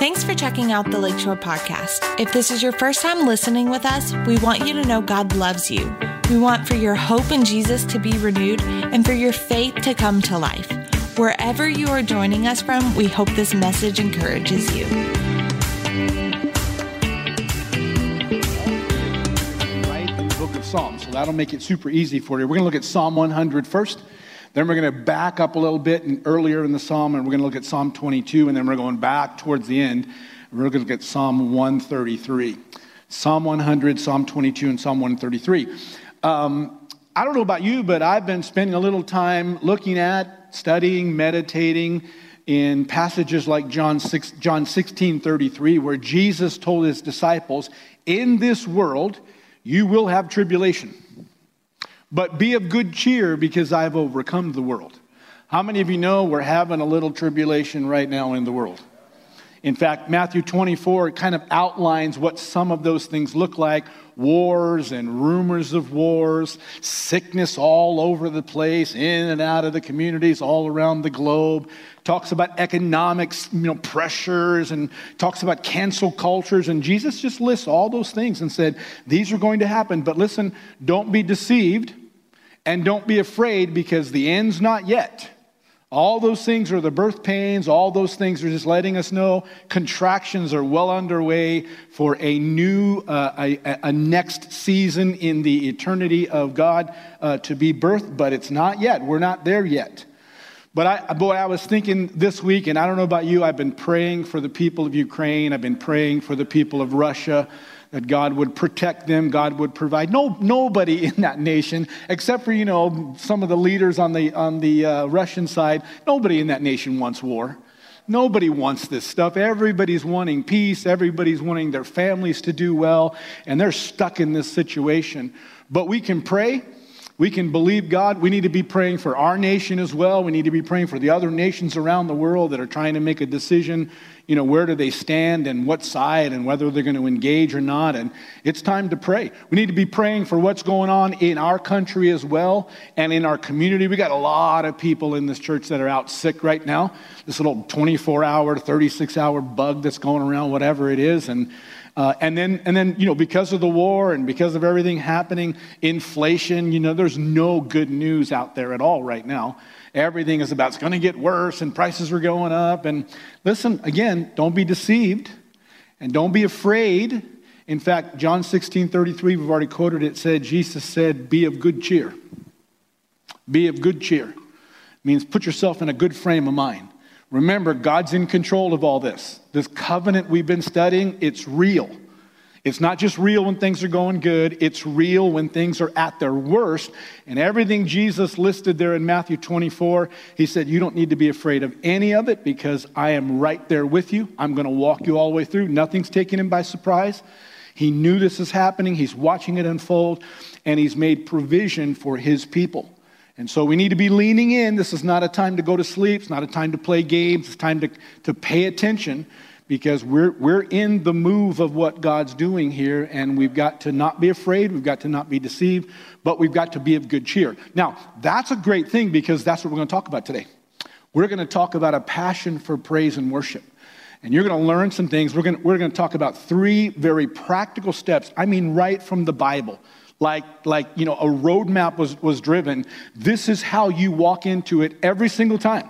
Thanks for checking out the Lakeshore Podcast. If this is your first time listening with us, we want you to know God loves you. We want for your hope in Jesus to be renewed and for your faith to come to life. Wherever you are joining us from, we hope this message encourages you. right in the book of Psalms. So that'll make it super easy for you. We're going to look at Psalm 100 first. Then we're going to back up a little bit and earlier in the psalm, and we're going to look at Psalm 22, and then we're going back towards the end. We're going to look at Psalm 133. Psalm 100, Psalm 22, and Psalm 133. Um, I don't know about you, but I've been spending a little time looking at, studying, meditating in passages like John, 6, John 16 33, where Jesus told his disciples, In this world, you will have tribulation. But be of good cheer because I have overcome the world. How many of you know we're having a little tribulation right now in the world? In fact, Matthew 24 kind of outlines what some of those things look like wars and rumors of wars, sickness all over the place, in and out of the communities all around the globe. Talks about economics, you know, pressures and talks about cancel cultures. And Jesus just lists all those things and said, These are going to happen. But listen, don't be deceived and don't be afraid because the end's not yet. All those things are the birth pains. All those things are just letting us know contractions are well underway for a new, uh, a, a, next season in the eternity of God uh, to be birthed, but it's not yet. We're not there yet. But I, boy, I was thinking this week, and I don't know about you, I've been praying for the people of Ukraine. I've been praying for the people of Russia that God would protect them, God would provide. No, nobody in that nation, except for, you know, some of the leaders on the, on the uh, Russian side, nobody in that nation wants war. Nobody wants this stuff. Everybody's wanting peace. Everybody's wanting their families to do well, and they're stuck in this situation. But we can pray. We can believe God. We need to be praying for our nation as well. We need to be praying for the other nations around the world that are trying to make a decision you know, where do they stand and what side and whether they're going to engage or not. And it's time to pray. We need to be praying for what's going on in our country as well and in our community. We got a lot of people in this church that are out sick right now. This little 24 hour, 36 hour bug that's going around, whatever it is. And uh, and then, and then, you know, because of the war and because of everything happening, inflation, you know, there's no good news out there at all right now. Everything is about it's going to get worse and prices are going up. And listen, again, don't be deceived and don't be afraid. In fact, John 16 33, we've already quoted it, said, Jesus said, Be of good cheer. Be of good cheer. It means put yourself in a good frame of mind. Remember, God's in control of all this. This covenant we've been studying, it's real. It's not just real when things are going good, it's real when things are at their worst. And everything Jesus listed there in Matthew 24, he said, You don't need to be afraid of any of it because I am right there with you. I'm going to walk you all the way through. Nothing's taking him by surprise. He knew this is happening, he's watching it unfold, and he's made provision for his people. And so we need to be leaning in. This is not a time to go to sleep, it's not a time to play games, it's time to, to pay attention because we're, we're in the move of what God's doing here, and we've got to not be afraid, we've got to not be deceived, but we've got to be of good cheer. Now, that's a great thing because that's what we're going to talk about today. We're going to talk about a passion for praise and worship. And you're going to learn some things. We're going we're going to talk about three very practical steps, I mean, right from the Bible. Like, like you know, a roadmap was, was driven. This is how you walk into it every single time.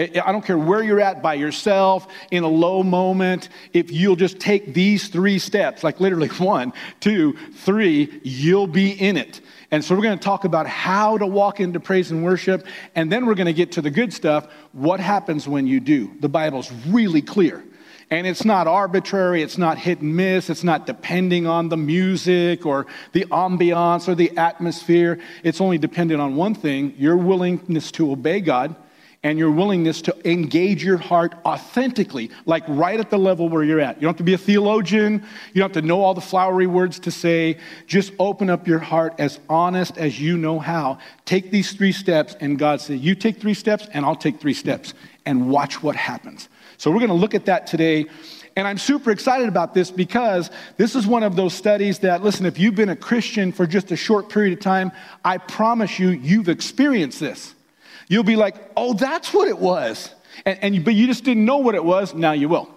I don't care where you're at by yourself, in a low moment, if you'll just take these three steps, like literally one, two, three, you'll be in it. And so we're going to talk about how to walk into praise and worship, and then we're going to get to the good stuff. What happens when you do? The Bible's really clear. And it's not arbitrary, it's not hit and miss, it's not depending on the music or the ambiance or the atmosphere. It's only dependent on one thing your willingness to obey God and your willingness to engage your heart authentically, like right at the level where you're at. You don't have to be a theologian, you don't have to know all the flowery words to say. Just open up your heart as honest as you know how. Take these three steps, and God said, You take three steps, and I'll take three steps, and watch what happens. So we're going to look at that today. And I'm super excited about this because this is one of those studies that, listen, if you've been a Christian for just a short period of time, I promise you, you've experienced this. You'll be like, oh, that's what it was. And, and, but you just didn't know what it was. Now you will.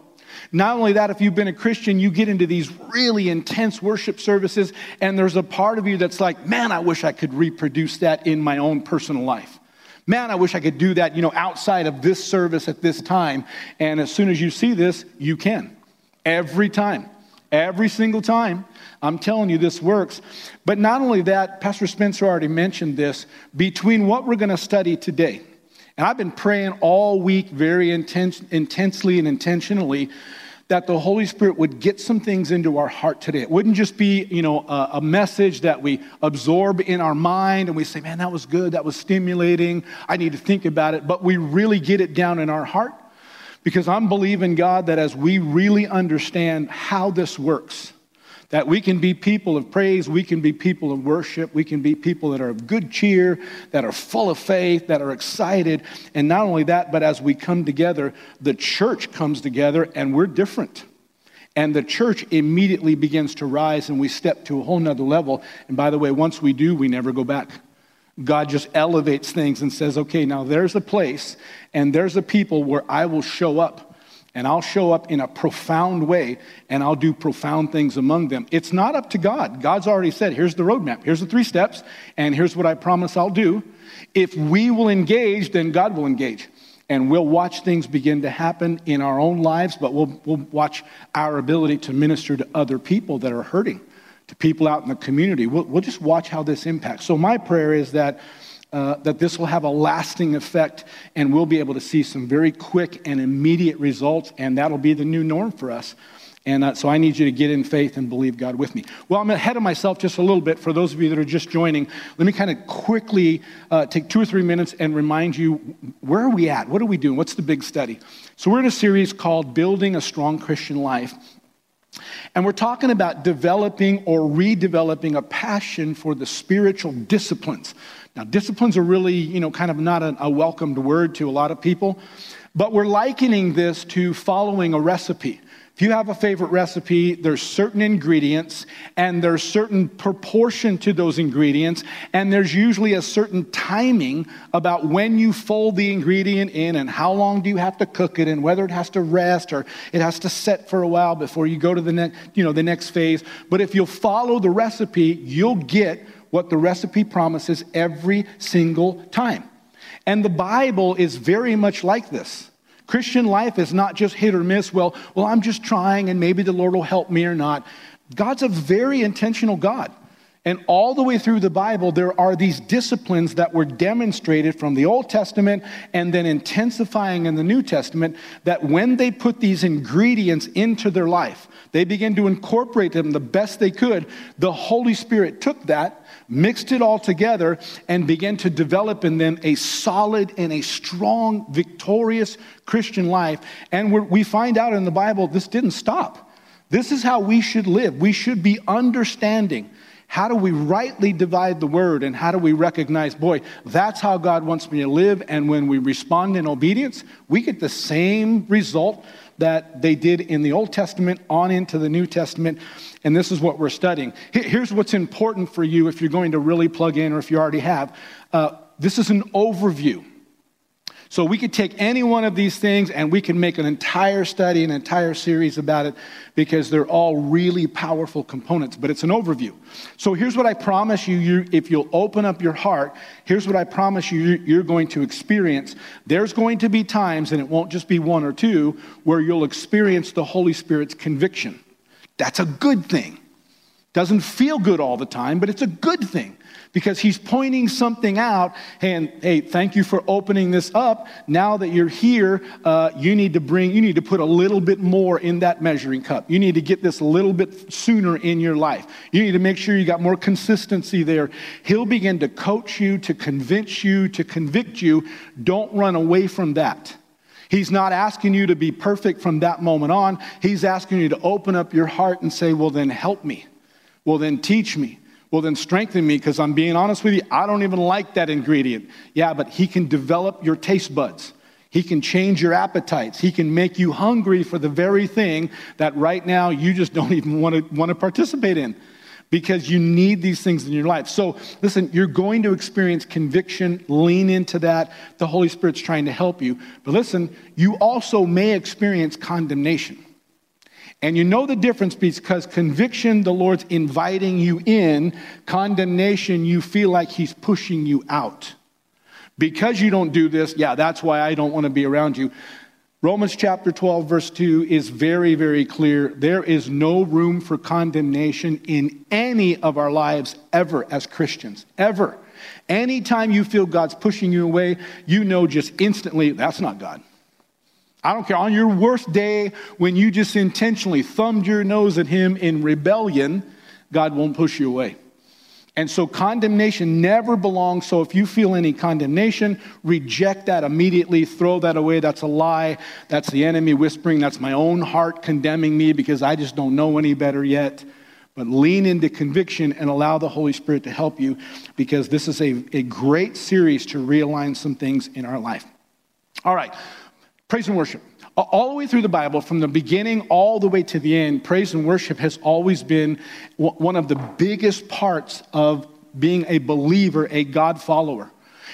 Not only that, if you've been a Christian, you get into these really intense worship services, and there's a part of you that's like, man, I wish I could reproduce that in my own personal life. Man, I wish I could do that, you know, outside of this service at this time. And as soon as you see this, you can. Every time. Every single time. I'm telling you, this works. But not only that, Pastor Spencer already mentioned this, between what we're going to study today, and I've been praying all week very intense, intensely and intentionally that the Holy Spirit would get some things into our heart today. It wouldn't just be, you know, a, a, message that we absorb in our mind and we say, man, that was good, that was stimulating, I need to think about it, but we really get it down in our heart. Because I'm believing, God, that as we really understand how this works, that we can be people of praise, we can be people of worship, we can be people that are of good cheer, that are full of faith, that are excited. And not only that, but as we come together, the church comes together and we're different. And the church immediately begins to rise and we step to a whole nother level. And by the way, once we do, we never go back. God just elevates things and says, okay, now there's a place and there's a people where I will show up and I'll show up in a profound way and I'll do profound things among them. It's not up to God. God's already said, here's the roadmap, here's the three steps, and here's what I promise I'll do. If we will engage, then God will engage. And we'll watch things begin to happen in our own lives, but we'll, we'll watch our ability to minister to other people that are hurting, to people out in the community. We'll, we'll just watch how this impacts. So, my prayer is that uh, that this will have a lasting effect and we'll be able to see some very quick and immediate results, and that'll be the new norm for us. And uh, so I need you to get in faith and believe God with me. Well, I'm ahead of myself just a little bit. For those of you that are just joining, let me kind of quickly uh, take two or three minutes and remind you where are we at? What are we doing? What's the big study? So we're in a series called Building a Strong Christian Life. And we're talking about developing or redeveloping a passion for the spiritual disciplines. Now, disciplines are really, you know, kind of not a, a welcomed word to a lot of people, but we're likening this to following a recipe. If you have a favorite recipe, there's certain ingredients and there's certain proportion to those ingredients, and there's usually a certain timing about when you fold the ingredient in and how long do you have to cook it and whether it has to rest or it has to set for a while before you go to the next, you know, the next phase. But if you'll follow the recipe, you'll get what the recipe promises every single time. And the Bible is very much like this. Christian life is not just hit or miss. Well, well, I'm just trying and maybe the Lord will help me or not. God's a very intentional God. And all the way through the Bible, there are these disciplines that were demonstrated from the Old Testament and then intensifying in the New Testament that when they put these ingredients into their life, they began to incorporate them the best they could. The Holy Spirit took that, mixed it all together, and began to develop in them a solid and a strong, victorious Christian life. And we find out in the Bible this didn't stop. This is how we should live. We should be understanding how do we rightly divide the word and how do we recognize, boy, that's how God wants me to live? And when we respond in obedience, we get the same result that they did in the Old Testament on into the New Testament. And this is what we're studying. Here's what's important for you if you're going to really plug in or if you already have. Uh, this is an overview. So we could take any one of these things and we can make an entire study, an entire series about it because they're all really powerful components, but it's an overview. So here's what I promise you, you if you'll open up your heart, here's what I promise you you're going to experience. There's going to be times, and it won't just be one or two, where you'll experience the Holy Spirit's conviction. That's a good thing. Doesn't feel good all the time, but it's a good thing because he's pointing something out. And hey, thank you for opening this up. Now that you're here, uh, you need to bring, you need to put a little bit more in that measuring cup. You need to get this a little bit sooner in your life. You need to make sure you got more consistency there. He'll begin to coach you, to convince you, to convict you. Don't run away from that. He's not asking you to be perfect from that moment on. He's asking you to open up your heart and say, Well, then help me. Well, then teach me. Well, then strengthen me because I'm being honest with you, I don't even like that ingredient. Yeah, but He can develop your taste buds. He can change your appetites. He can make you hungry for the very thing that right now you just don't even want to, want to participate in because you need these things in your life. So, listen, you're going to experience conviction. Lean into that. The Holy Spirit's trying to help you. But listen, you also may experience condemnation. And you know the difference because conviction, the Lord's inviting you in. Condemnation, you feel like He's pushing you out. Because you don't do this, yeah, that's why I don't want to be around you. Romans chapter 12, verse 2 is very, very clear. There is no room for condemnation in any of our lives ever as Christians, ever. Anytime you feel God's pushing you away, you know just instantly that's not God. I don't care. On your worst day, when you just intentionally thumbed your nose at Him in rebellion, God won't push you away. And so condemnation never belongs. So if you feel any condemnation, reject that immediately, throw that away. That's a lie. That's the enemy whispering. That's my own heart condemning me because I just don't know any better yet. But lean into conviction and allow the Holy Spirit to help you because this is a, a great series to realign some things in our life. All right, praise and worship. All the way through the Bible, from the beginning all the way to the end, praise and worship has always been one of the biggest parts of being a believer, a God follower.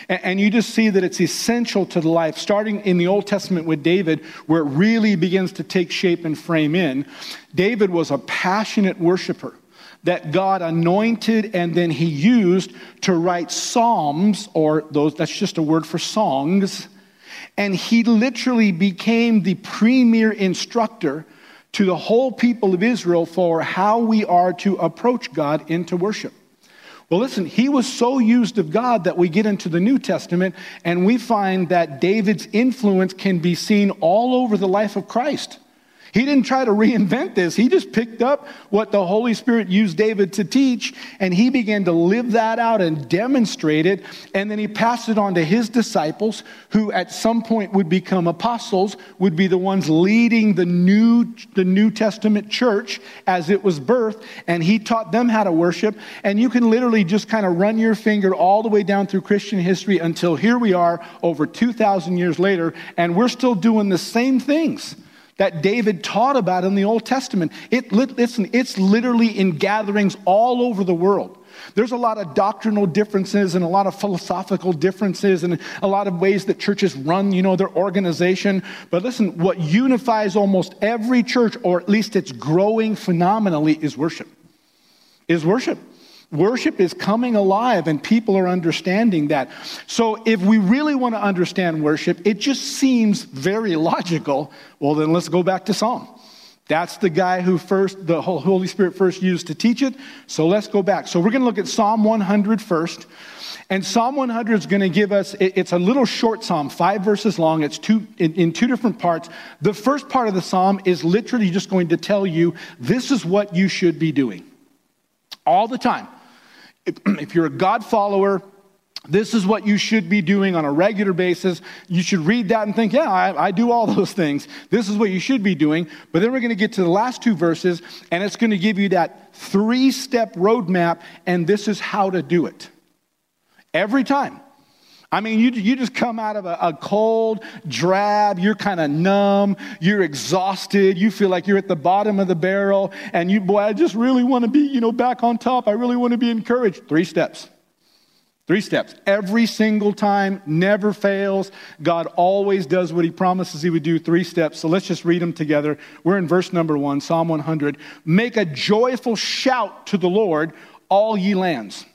And you just see that it's essential to the life, starting in the Old Testament with David, where it really begins to take shape and frame in. David was a passionate worshiper that God anointed and then he used to write psalms, or those, that's just a word for songs and he literally became the premier instructor to the whole people of Israel for how we are to approach God into worship. Well, listen, he was so used of God that we get into the New Testament and we find that David's influence can be seen all over the life of Christ. He didn't try to reinvent this. He just picked up what the Holy Spirit used David to teach, and he began to live that out and demonstrate it. And then he passed it on to his disciples, who at some point would become apostles, would be the ones leading the New, the New Testament church as it was birthed. And he taught them how to worship. And you can literally just kind of run your finger all the way down through Christian history until here we are over 2,000 years later, and we're still doing the same things that David taught about in the Old Testament. It, listen, it's literally in gatherings all over the world. There's a lot of doctrinal differences and a lot of philosophical differences and a lot of ways that churches run, you know, their organization. But listen, what unifies almost every church, or at least it's growing phenomenally, is worship. Is worship. Worship is coming alive and people are understanding that. So, if we really want to understand worship, it just seems very logical. Well, then let's go back to Psalm. That's the guy who first, the Holy Spirit first used to teach it. So, let's go back. So, we're going to look at Psalm 100 first. And Psalm 100 is going to give us, it's a little short psalm, five verses long. It's two, in, in two different parts. The first part of the psalm is literally just going to tell you this is what you should be doing all the time. if you're a God follower, this is what you should be doing on a regular basis. You should read that and think, yeah, I, I, do all those things. This is what you should be doing. But then we're going to get to the last two verses, and it's going to give you that three step roadmap, and this is how to do it. Every time. I mean, you, you just come out of a, a cold, drab, you're kind of numb, you're exhausted, you feel like you're at the bottom of the barrel, and you, boy, I just really want to be, you know, back on top. I really want to be encouraged. Three steps. Three steps. Every single time, never fails. God always does what he promises he would do. Three steps. So let's just read them together. We're in verse number one, Psalm 100. Make a joyful shout to the Lord, all ye lands.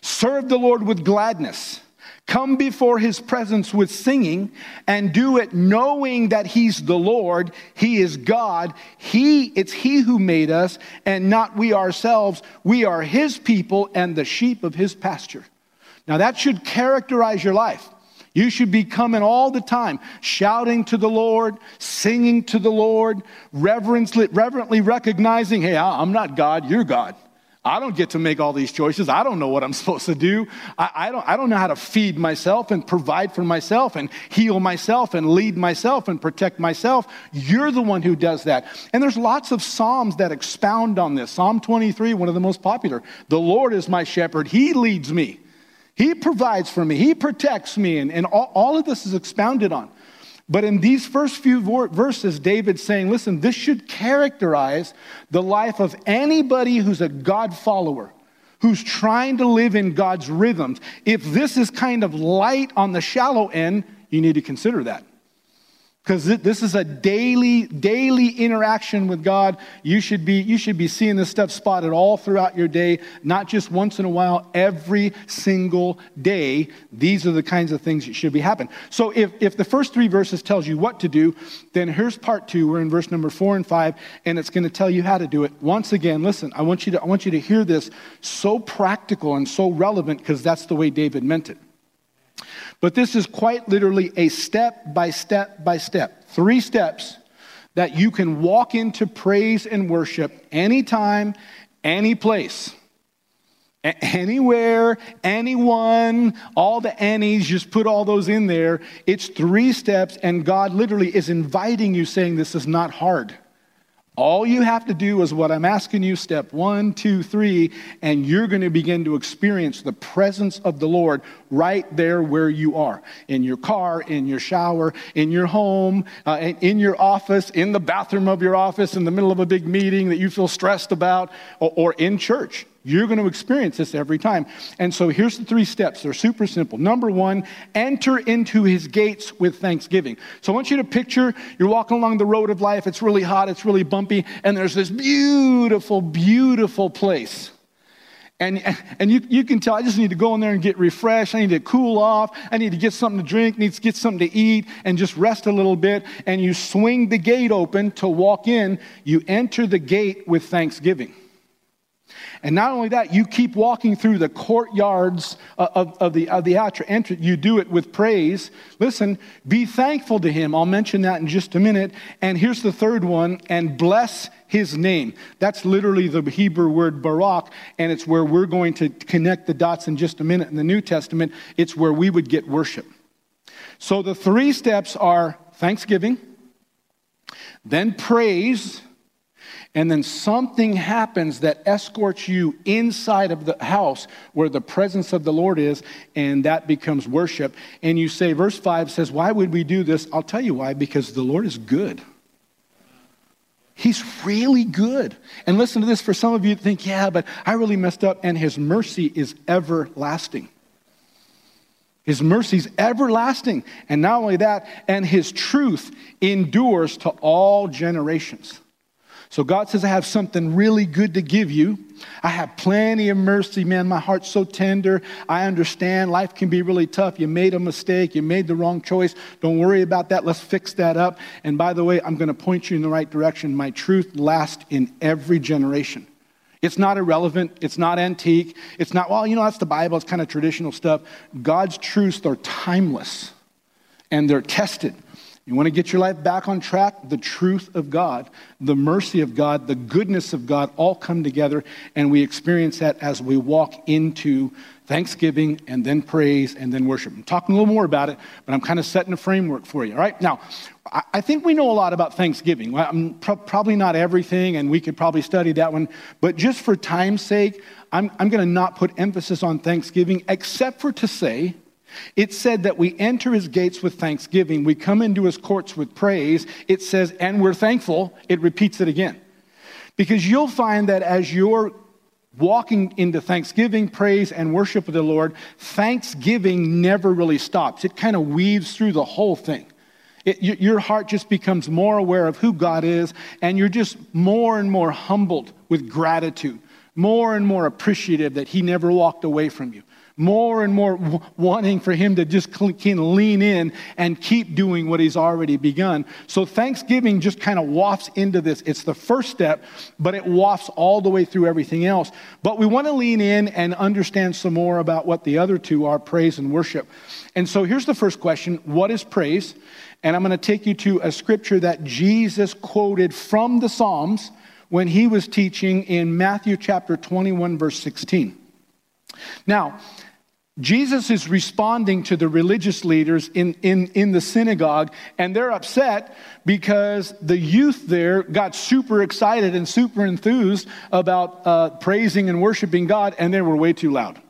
Serve the Lord with gladness. Come before his presence with singing and do it knowing that he's the Lord, he is God. He it's he who made us and not we ourselves. We are his people and the sheep of his pasture. Now that should characterize your life. You should be coming all the time, shouting to the Lord, singing to the Lord, reverently recognizing, hey, I'm not God, you're God. I don't get to make all these choices. I don't know what I'm supposed to do. I, I, don't, I don't know how to feed myself and provide for myself and heal myself and lead myself and protect myself. You're the one who does that. And there's lots of Psalms that expound on this. Psalm 23, one of the most popular. The Lord is my shepherd, He leads me, He provides for me, He protects me. And, and all, all of this is expounded on. But in these first few verses, David's saying, listen, this should characterize the life of anybody who's a God follower, who's trying to live in God's rhythms. If this is kind of light on the shallow end, you need to consider that. Because this is a daily daily interaction with god. You should be you should be seeing this stuff spotted all throughout your day not just once in a while every single day. These are the kinds of things that should be happening so if, if the first three verses tells you what to do then here's part two. We're in verse number four and five and it's going to tell you how to do it. Once again listen i want you to i want you to hear this. So practical and so relevant because that's the way david meant it but this is quite literally a step by step by step, three steps that you can walk into praise and worship anytime, any place. Anywhere, anyone, all the annies, just put all those in there. It's three steps, and God literally is inviting you, saying, This is not hard. All you have to do is what I'm asking you step one, two, three, and you're going to begin to experience the presence of the Lord right there where you are in your car, in your shower, in your home, uh, in your office, in the bathroom of your office, in the middle of a big meeting that you feel stressed about, or, or in church. You're going to experience this every time. And so here's the three steps. They're super simple. Number one, enter into his gates with thanksgiving. So I want you to picture you're walking along the road of life. It's really hot, it's really bumpy, and there's this beautiful, beautiful place. And, and you, you can tell, I just need to go in there and get refreshed. I need to cool off. I need to get something to drink, need to get something to eat, and just rest a little bit. And you swing the gate open to walk in. You enter the gate with thanksgiving. And not only that, you keep walking through the courtyards of, of the, of the outer entrance. You do it with praise. Listen, be thankful to him. I'll mention that in just a minute. And here's the third one and bless his name. That's literally the Hebrew word barak, and it's where we're going to connect the dots in just a minute in the New Testament. It's where we would get worship. So the three steps are thanksgiving, then praise and then something happens that escorts you inside of the house where the presence of the Lord is, and that becomes worship. And you say, verse 5 says, Why would we do this? I'll tell you why, because the Lord is good. He's really good. And listen to this for some of you think, yeah, but I really messed up, and his mercy is everlasting. His mercy is everlasting. And not only that, and his truth endures to all generations. So God says, I have something really good to give you. I have plenty of mercy, man. My heart's so tender. I understand life can be really tough. You made a mistake. You made the wrong choice. Don't worry about that. Let's fix that up. And by the way, I'm going to point you in the right direction. My truth lasts in every generation. It's not irrelevant. It's not antique. It's not, well, you know, that's the Bible. It's kind of traditional stuff. God's truths are timeless and they're tested. You want to get your life back on track? The truth of God, the mercy of God, the goodness of God all come together, and we experience that as we walk into thanksgiving and then praise and then worship. I'm talking a little more about it, but I'm kind of setting a framework for you. All right? Now, I think we know a lot about Thanksgiving. I'm pro- probably not everything, and we could probably study that one. But just for time's sake, I'm, I'm going to not put emphasis on Thanksgiving, except for to say it said that we enter his gates with thanksgiving, we come into his courts with praise. It says, and we're thankful. It repeats it again. Because you'll find that as you're walking into thanksgiving, praise, and worship of the Lord, thanksgiving never really stops. It kind of weaves through the whole thing. It, your heart just becomes more aware of who God is, and you're just more and more humbled with gratitude, more and more appreciative that He never walked away from you more and more w- wanting for him to just cl- of lean in and keep doing what he's already begun. So Thanksgiving just kind of wafts into this. It's the first step, but it wafts all the way through everything else. But we want to lean in and understand some more about what the other two are praise and worship. And so here's the first question What is praise? And I'm going to take you to a scripture that Jesus quoted from the Psalms when he was teaching in Matthew chapter 21, verse 16. Now, Jesus is responding to the religious leaders in, in, in the synagogue, and they're upset because the youth there got super excited and super enthused about uh, praising and worshiping God, and they were way too loud.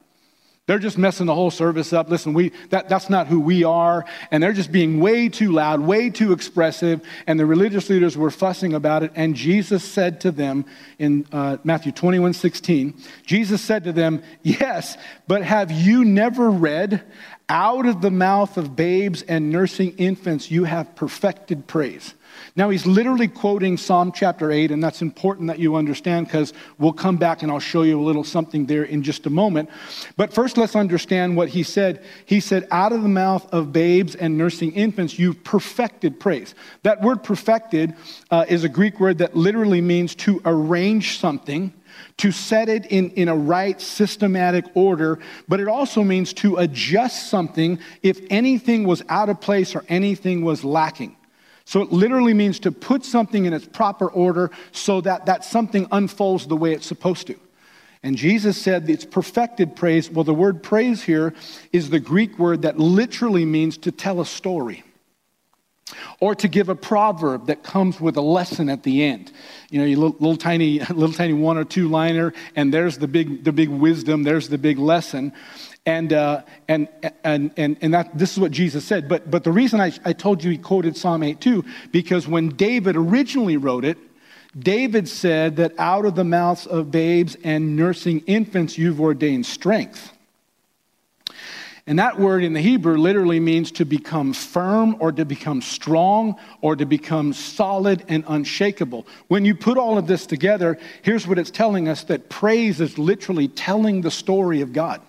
They're just messing the whole service up. Listen, we, that, that's not who we are. And they're just being way too loud, way too expressive. And the religious leaders were fussing about it. And Jesus said to them in uh, Matthew 21 16, Jesus said to them, Yes, but have you never read, Out of the mouth of babes and nursing infants, you have perfected praise. Now, he's literally quoting Psalm chapter 8, and that's important that you understand because we'll come back and I'll show you a little something there in just a moment. But first, let's understand what he said. He said, Out of the mouth of babes and nursing infants, you've perfected praise. That word perfected uh, is a Greek word that literally means to arrange something to set it in, in a right systematic order, but it also means to adjust something if anything was out of place or anything was lacking. So it literally means to put something in its proper order so that that something unfolds the way it's supposed to. And Jesus said it's perfected praise. Well, the word praise here is the Greek word that literally means to tell a story or to give a proverb that comes with a lesson at the end. You know, you little, little, tiny, little tiny one or two liner, and there's the big, the big wisdom, there's the big lesson. And, uh, and, and, and, and that, this is what Jesus said. But, but the reason I, I told you he quoted Psalm 8 too, because when David originally wrote it, David said that out of the mouths of babes and nursing infants you've ordained strength. And that word in the Hebrew literally means to become firm or to become strong or to become solid and unshakable. When you put all of this together, here's what it's telling us that praise is literally telling the story of God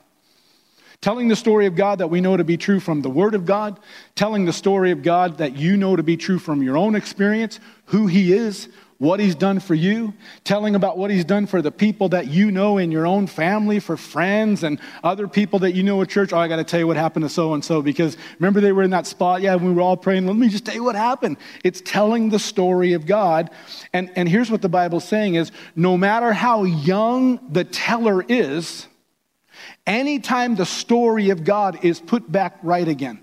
telling the story of God that we know to be true from the Word of God, telling the story of God that you know to be true from your own experience, who He is, what He's done for you, telling about what He's done for the people that you know in your own family, for friends and other people that you know at church. Oh, I got to tell you what happened to so and so because remember they were in that spot? Yeah, we were all praying. Let me just tell you what happened. It's telling the story of God. And, and here's what the Bible's saying is no matter how young the teller is, Anytime the story of God is put back right again,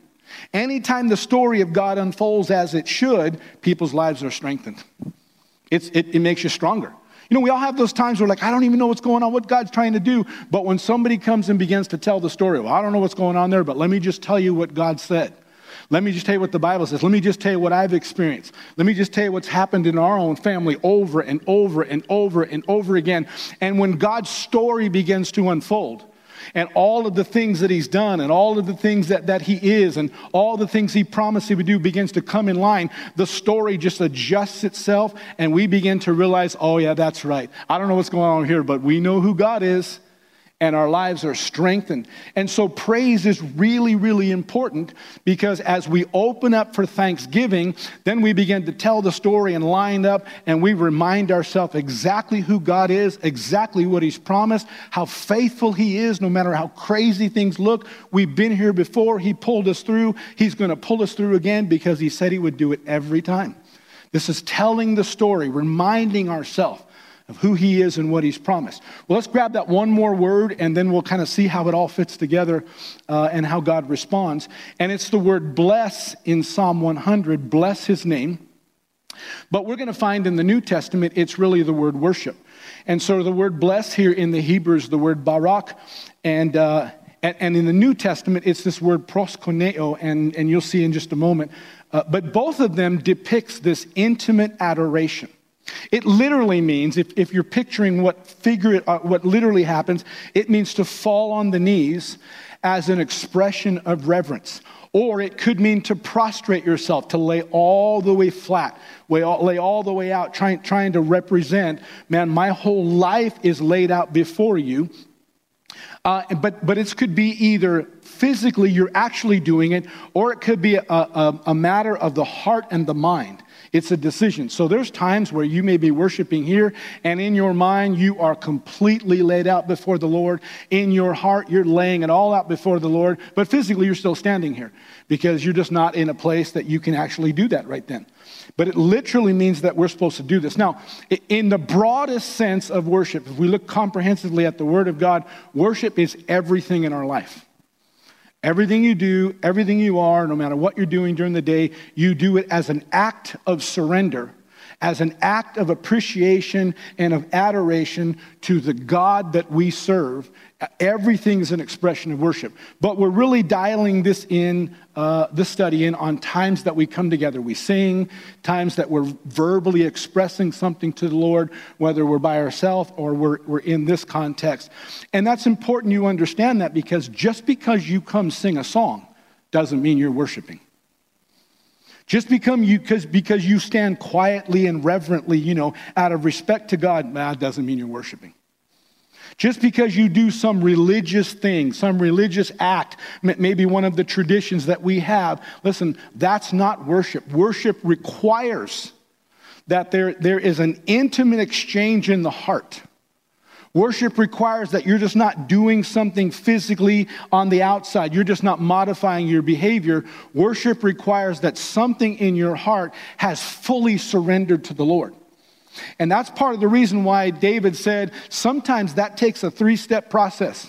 anytime the story of God unfolds as it should, people's lives are strengthened. It, it makes you stronger. You know, we all have those times where, like, I don't even know what's going on, what God's trying to do. But when somebody comes and begins to tell the story, well, I don't know what's going on there, but let me just tell you what God said. Let me just tell you what the Bible says. Let me just tell you what I've experienced. Let me just tell you what's happened in our own family over and over and over and over again. And when God's story begins to unfold, and all of the things that he's done and all of the things that, that he is and all the things he promised he would do begins to come in line, the story just adjusts itself and we begin to realize, oh, yeah, that's right. I don't know what's going on here, but we know who God is and our lives are strengthened. And so praise is really, really important because as we open up for Thanksgiving, then we begin to tell the story and line up and we remind ourselves exactly who God is, exactly what He's promised, how faithful He is, no matter how crazy things look. We've been here before, He pulled us through, He's going to pull us through again because He said He would do it every time. This is telling the story, reminding ourselves of who he is and what he's promised. Well, let's grab that one more word and then we'll kind of see how it all fits together uh, and how God responds. And it's the word bless in Psalm 100, bless his name. But we're going to find in the New Testament, it's really the word worship. And so the word bless here in the Hebrew is the word barak. And, uh, and, in the New Testament, it's this word proskuneo, and, and you'll see in just a moment. Uh, but both of them depicts this intimate adoration. It literally means, if, if you're picturing what figure, uh, what literally happens, it means to fall on the knees as an expression of reverence. Or it could mean to prostrate yourself, to lay all the way flat, lay all, lay all the way out, trying, trying to represent, man, my whole life is laid out before you. Uh, but, but it could be either physically you're actually doing it, or it could be a, a, a matter of the heart and the mind. It's a decision. So there's times where you may be worshiping here, and in your mind, you are completely laid out before the Lord. In your heart, you're laying it all out before the Lord, but physically, you're still standing here because you're just not in a place that you can actually do that right then. But it literally means that we're supposed to do this. Now, in the broadest sense of worship, if we look comprehensively at the Word of God, worship is everything in our life. Everything you do, everything you are, no matter what you're doing during the day, you do it as an act of surrender, as an act of appreciation and of adoration to the God that we serve Everything is an expression of worship. But we're really dialing this in, uh, this study in on times that we come together. We sing, times that we're verbally expressing something to the Lord, whether we're by ourselves or we're, we're in this context. And that's important you understand that because just because you come sing a song doesn't mean you're worshiping. Just become you because because you stand quietly and reverently, you know, out of respect to God, that doesn't mean you're worshiping. Just because you do some religious thing, some religious act, maybe one of the traditions that we have, listen, that's not worship. Worship requires that there, there is an intimate exchange in the heart. Worship requires that you're just not doing something physically on the outside. You're just not modifying your behavior. Worship requires that something in your heart has fully surrendered to the Lord. And that's part of the reason why David said sometimes that takes a three step process.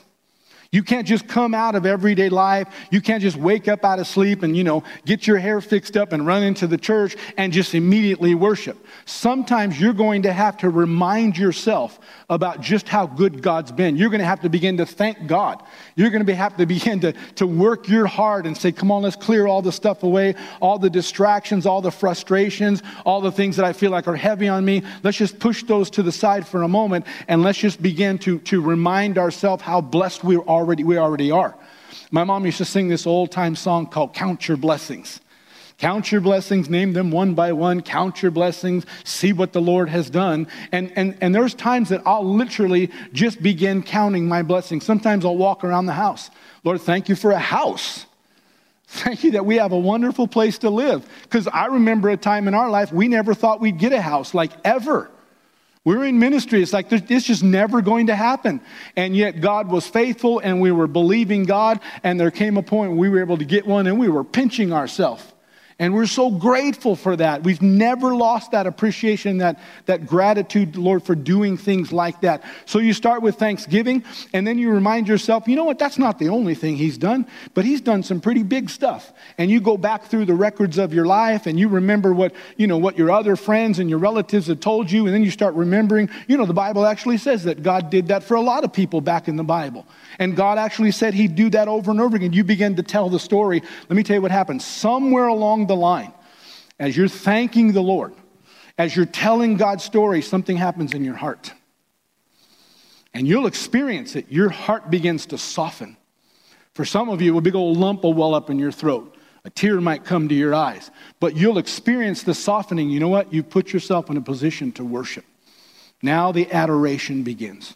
You can't just come out of everyday life. You can't just wake up out of sleep and, you know, get your hair fixed up and run into the church and just immediately worship. Sometimes you're going to have to remind yourself about just how good God's been. You're going to have to begin to thank God. You're going to have to begin to, to work your heart and say, come on, let's clear all the stuff away, all the distractions, all the frustrations, all the things that I feel like are heavy on me. Let's just push those to the side for a moment and let's just begin to, to remind ourselves how blessed we already, we already are. My mom used to sing this old time song called Count Your Blessings. Count your blessings, name them one by one, count your blessings, see what the Lord has done. And, and, and there's times that I'll literally just begin counting my blessings. Sometimes I'll walk around the house. Lord, thank you for a house. Thank you that we have a wonderful place to live. Because I remember a time in our life we never thought we'd get a house, like ever. We were in ministry. It's like this just never going to happen. And yet God was faithful and we were believing God. And there came a point we were able to get one and we were pinching ourselves. And we're so grateful for that. We've never lost that appreciation, that, that gratitude, Lord, for doing things like that. So you start with thanksgiving, and then you remind yourself, you know what, that's not the only thing He's done, but He's done some pretty big stuff. And you go back through the records of your life, and you remember what, you know, what your other friends and your relatives have told you, and then you start remembering, you know, the Bible actually says that God did that for a lot of people back in the Bible. And God actually said He'd do that over and over again. You begin to tell the story. Let me tell you what happened. Somewhere along the line, as you're thanking the Lord, as you're telling God's story, something happens in your heart. And you'll experience it. Your heart begins to soften. For some of you, a big old lump will well up in your throat. A tear might come to your eyes. But you'll experience the softening. You know what? You put yourself in a position to worship. Now the adoration begins.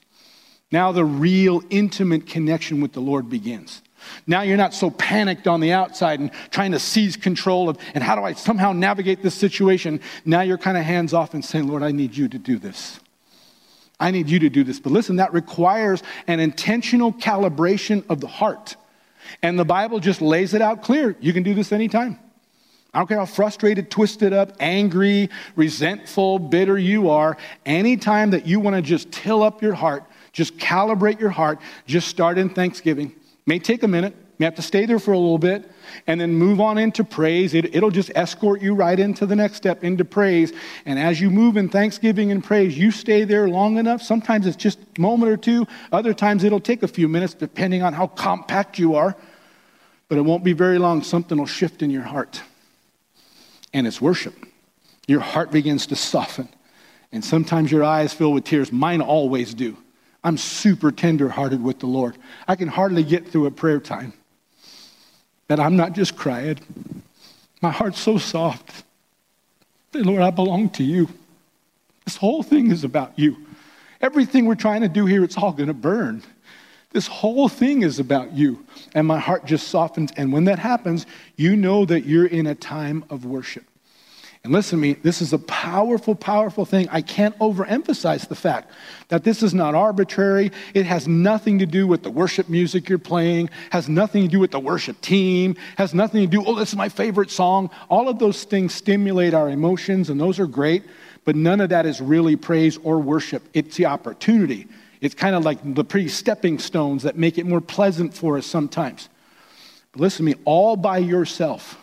Now the real intimate connection with the Lord begins. Now you're not so panicked on the outside and trying to seize control of, and how do I somehow navigate this situation? Now you're kind of hands off and saying, Lord, I need you to do this. I need you to do this. But listen, that requires an intentional calibration of the heart. And the Bible just lays it out clear. You can do this anytime. I don't care how frustrated, twisted up, angry, resentful, bitter you are. Anytime that you want to just till up your heart, just calibrate your heart. Just start in thanksgiving. May take a minute. May have to stay there for a little bit and then move on into praise. It, will just escort you right into the next step, into praise. And as you move in thanksgiving and praise, you stay there long enough. Sometimes it's just a moment or two. Other times it'll take a few minutes, depending on how compact you are. But it won't be very long. Something will shift in your heart. And it's worship. Your heart begins to soften. And sometimes your eyes fill with tears. Mine always do. I'm super tenderhearted with the Lord. I can hardly get through a prayer time that I'm not just crying. My heart's so soft. Lord, I belong to you. This whole thing is about you. Everything we're trying to do here, it's all going to burn. This whole thing is about you. And my heart just softens. And when that happens, you know that you're in a time of worship. And listen to me, this is a powerful, powerful thing. I can't overemphasize the fact that this is not arbitrary. It has nothing to do with the worship music you're playing, has nothing to do with the worship team, has nothing to do, oh, this is my favorite song. All of those things stimulate our emotions, and those are great, but none of that is really praise or worship. It's the opportunity. It's kind of like the pretty stepping stones that make it more pleasant for us sometimes. But listen to me, all by yourself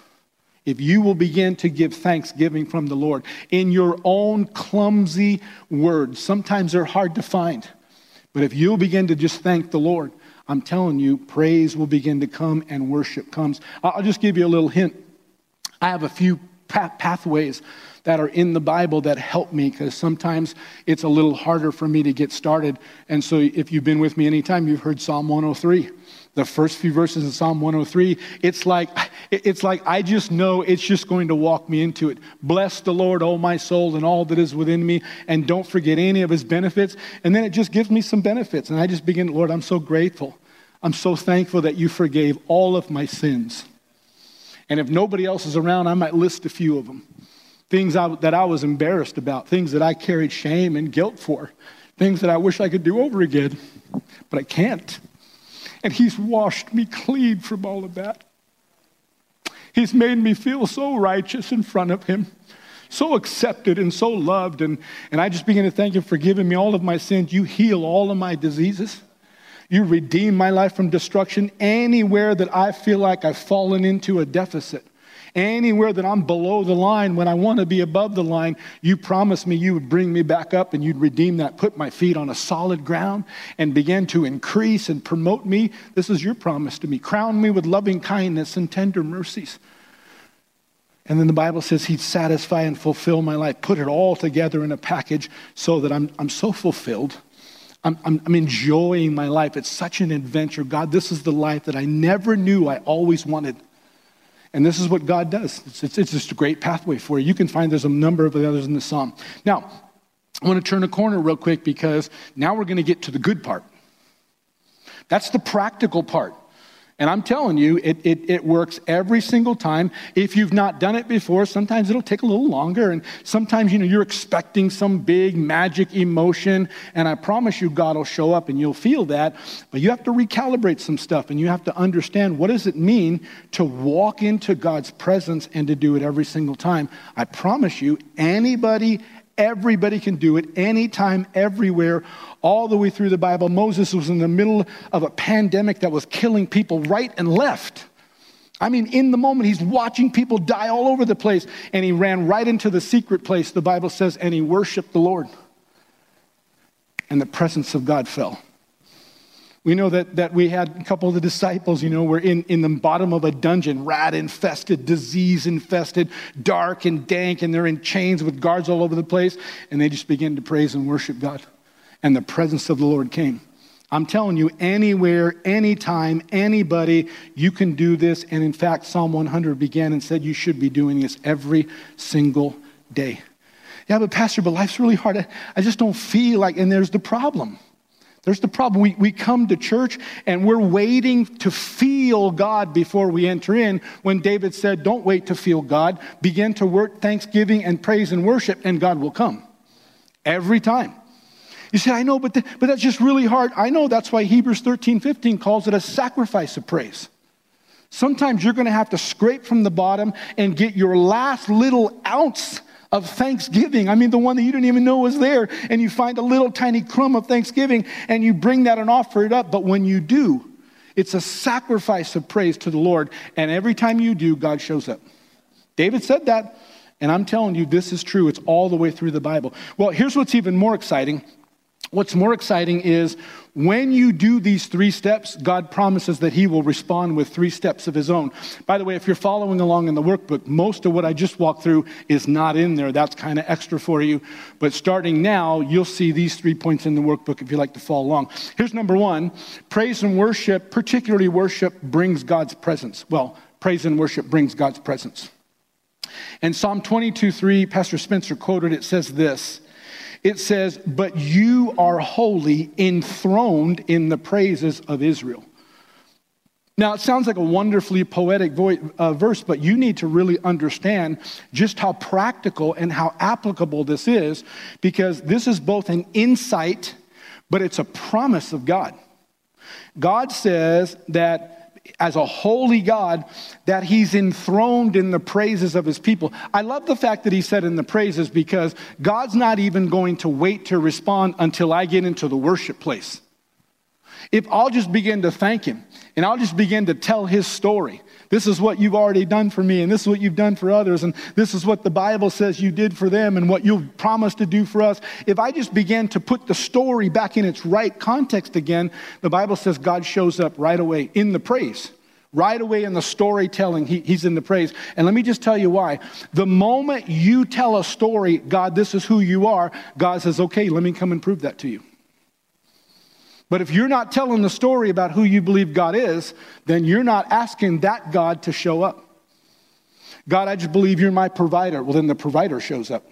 if you will begin to give thanksgiving from the Lord in your own clumsy words, sometimes they're hard to find. But if you'll begin to just thank the Lord, I'm telling you, praise will begin to come and worship comes. I'll just give you a little hint. I have a few pathways that are in the Bible that help me because sometimes it's a little harder for me to get started. And so, if you've been with me anytime, you've heard Psalm 103 the first few verses of Psalm 103, it's like, it's like I just know it's just going to walk me into it. Bless the Lord, O my soul, and all that is within me, and don't forget any of his benefits. And then it just gives me some benefits. And I just begin, Lord, I'm so grateful. I'm so thankful that you forgave all of my sins. And if nobody else is around, I might list a few of them. Things I, that I was embarrassed about, things that I carried shame and guilt for, things that I wish I could do over again, but I can't. And He's washed me clean from all of that. He's made me feel so righteous in front of Him, so accepted and so loved. And, and I just begin to thank Him for giving me all of my sins. You heal all of my diseases. You redeem my life from destruction anywhere that I feel like I've fallen into a deficit. Anywhere that I'm below the line when I want to be above the line, you promised me you would bring me back up and you'd redeem that, put my feet on a solid ground and begin to increase and promote me. This is your promise to me. Crown me with loving kindness and tender mercies. And then the Bible says he'd satisfy and fulfill my life, put it all together in a package so that I'm, I'm so fulfilled. I'm, I'm, I'm, enjoying my life. It's such an adventure. God, this is the life that I never knew I always wanted. And this is what God does. It's, it's, it's, just a great pathway for you. You can find there's a number of the others in the psalm. Now, I want to turn a corner real quick because now we're going to get to the good part. That's the practical part. And I'm telling you, it, it, it, works every single time. If you've not done it before, sometimes it'll take a little longer. And sometimes, you know, you're expecting some big magic emotion. And I promise you, God will show up and you'll feel that. But you have to recalibrate some stuff and you have to understand what does it mean to walk into God's presence and to do it every single time. I promise you, anybody, Everybody can do it anytime, everywhere, all the way through the Bible. Moses was in the middle of a pandemic that was killing people right and left. I mean, in the moment, he's watching people die all over the place, and he ran right into the secret place, the Bible says, and he worshiped the Lord. And the presence of God fell. We know that, that we had a couple of the disciples, you know, were in, in the bottom of a dungeon, rat infested, disease infested, dark and dank, and they're in chains with guards all over the place. And they just began to praise and worship God. And the presence of the Lord came. I'm telling you, anywhere, anytime, anybody, you can do this. And in fact, Psalm 100 began and said you should be doing this every single day. Yeah, but Pastor, but life's really hard. I, I just don't feel like, and there's the problem. There's the problem. We, we come to church and we're waiting to feel God before we enter in. When David said, Don't wait to feel God, begin to work thanksgiving and praise and worship, and God will come. Every time. You say, I know, but, the, but that's just really hard. I know that's why Hebrews 13 15 calls it a sacrifice of praise. Sometimes you're going to have to scrape from the bottom and get your last little ounce of thanksgiving. I mean, the one that you didn't even know was there, and you find a little tiny crumb of thanksgiving and you bring that and offer it up. But when you do, it's a sacrifice of praise to the Lord. And every time you do, God shows up. David said that, and I'm telling you, this is true. It's all the way through the Bible. Well, here's what's even more exciting. What's more exciting is when you do these three steps, God promises that He will respond with three steps of His own. By the way, if you're following along in the workbook, most of what I just walked through is not in there. That's kind of extra for you. But starting now, you'll see these three points in the workbook if you like to follow along. Here's number one praise and worship, particularly worship, brings God's presence. Well, praise and worship brings God's presence. In Psalm 22 3, Pastor Spencer quoted it says this it says, But you are holy, enthroned in the praises of Israel. Now, it sounds like a wonderfully poetic uh, verse, but you need to really understand just how practical and how applicable this is because this is both an insight, but it's a promise of God. God says that as a holy God, that he's enthroned in the praises of his people. I love the fact that he said in the praises because God's not even going to wait to respond until I get into the worship place. If I'll just begin to thank him and I'll just begin to tell his story. This is what you've already done for me, and this is what you've done for others, and this is what the Bible says you did for them, and what you've promised to do for us. If I just begin to put the story back in its right context again, the Bible says God shows up right away in the praise. Right away in the storytelling, he, he's in the praise. And let me just tell you why. The moment you tell a story, God, this is who you are, God says, okay, let me come and prove that to you. But if you're not telling the story about who you believe God is, then you're not asking that God to show up. God, I just believe you're my provider. Well, then the provider shows up.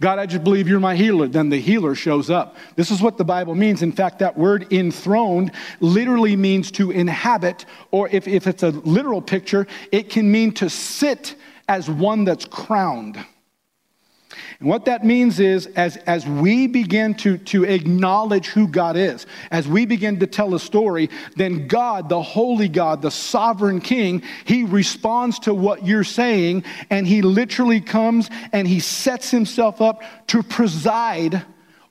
God, I just believe you're my healer. Then the healer shows up. This is what the Bible means. In fact, that word enthroned literally means to inhabit, or if, if it's a literal picture, it can mean to sit as one that's crowned. And what that means is, as, as we begin to, to acknowledge who God is, as we begin to tell a story, then God, the holy God, the sovereign king, he responds to what you're saying, and he literally comes and he sets himself up to preside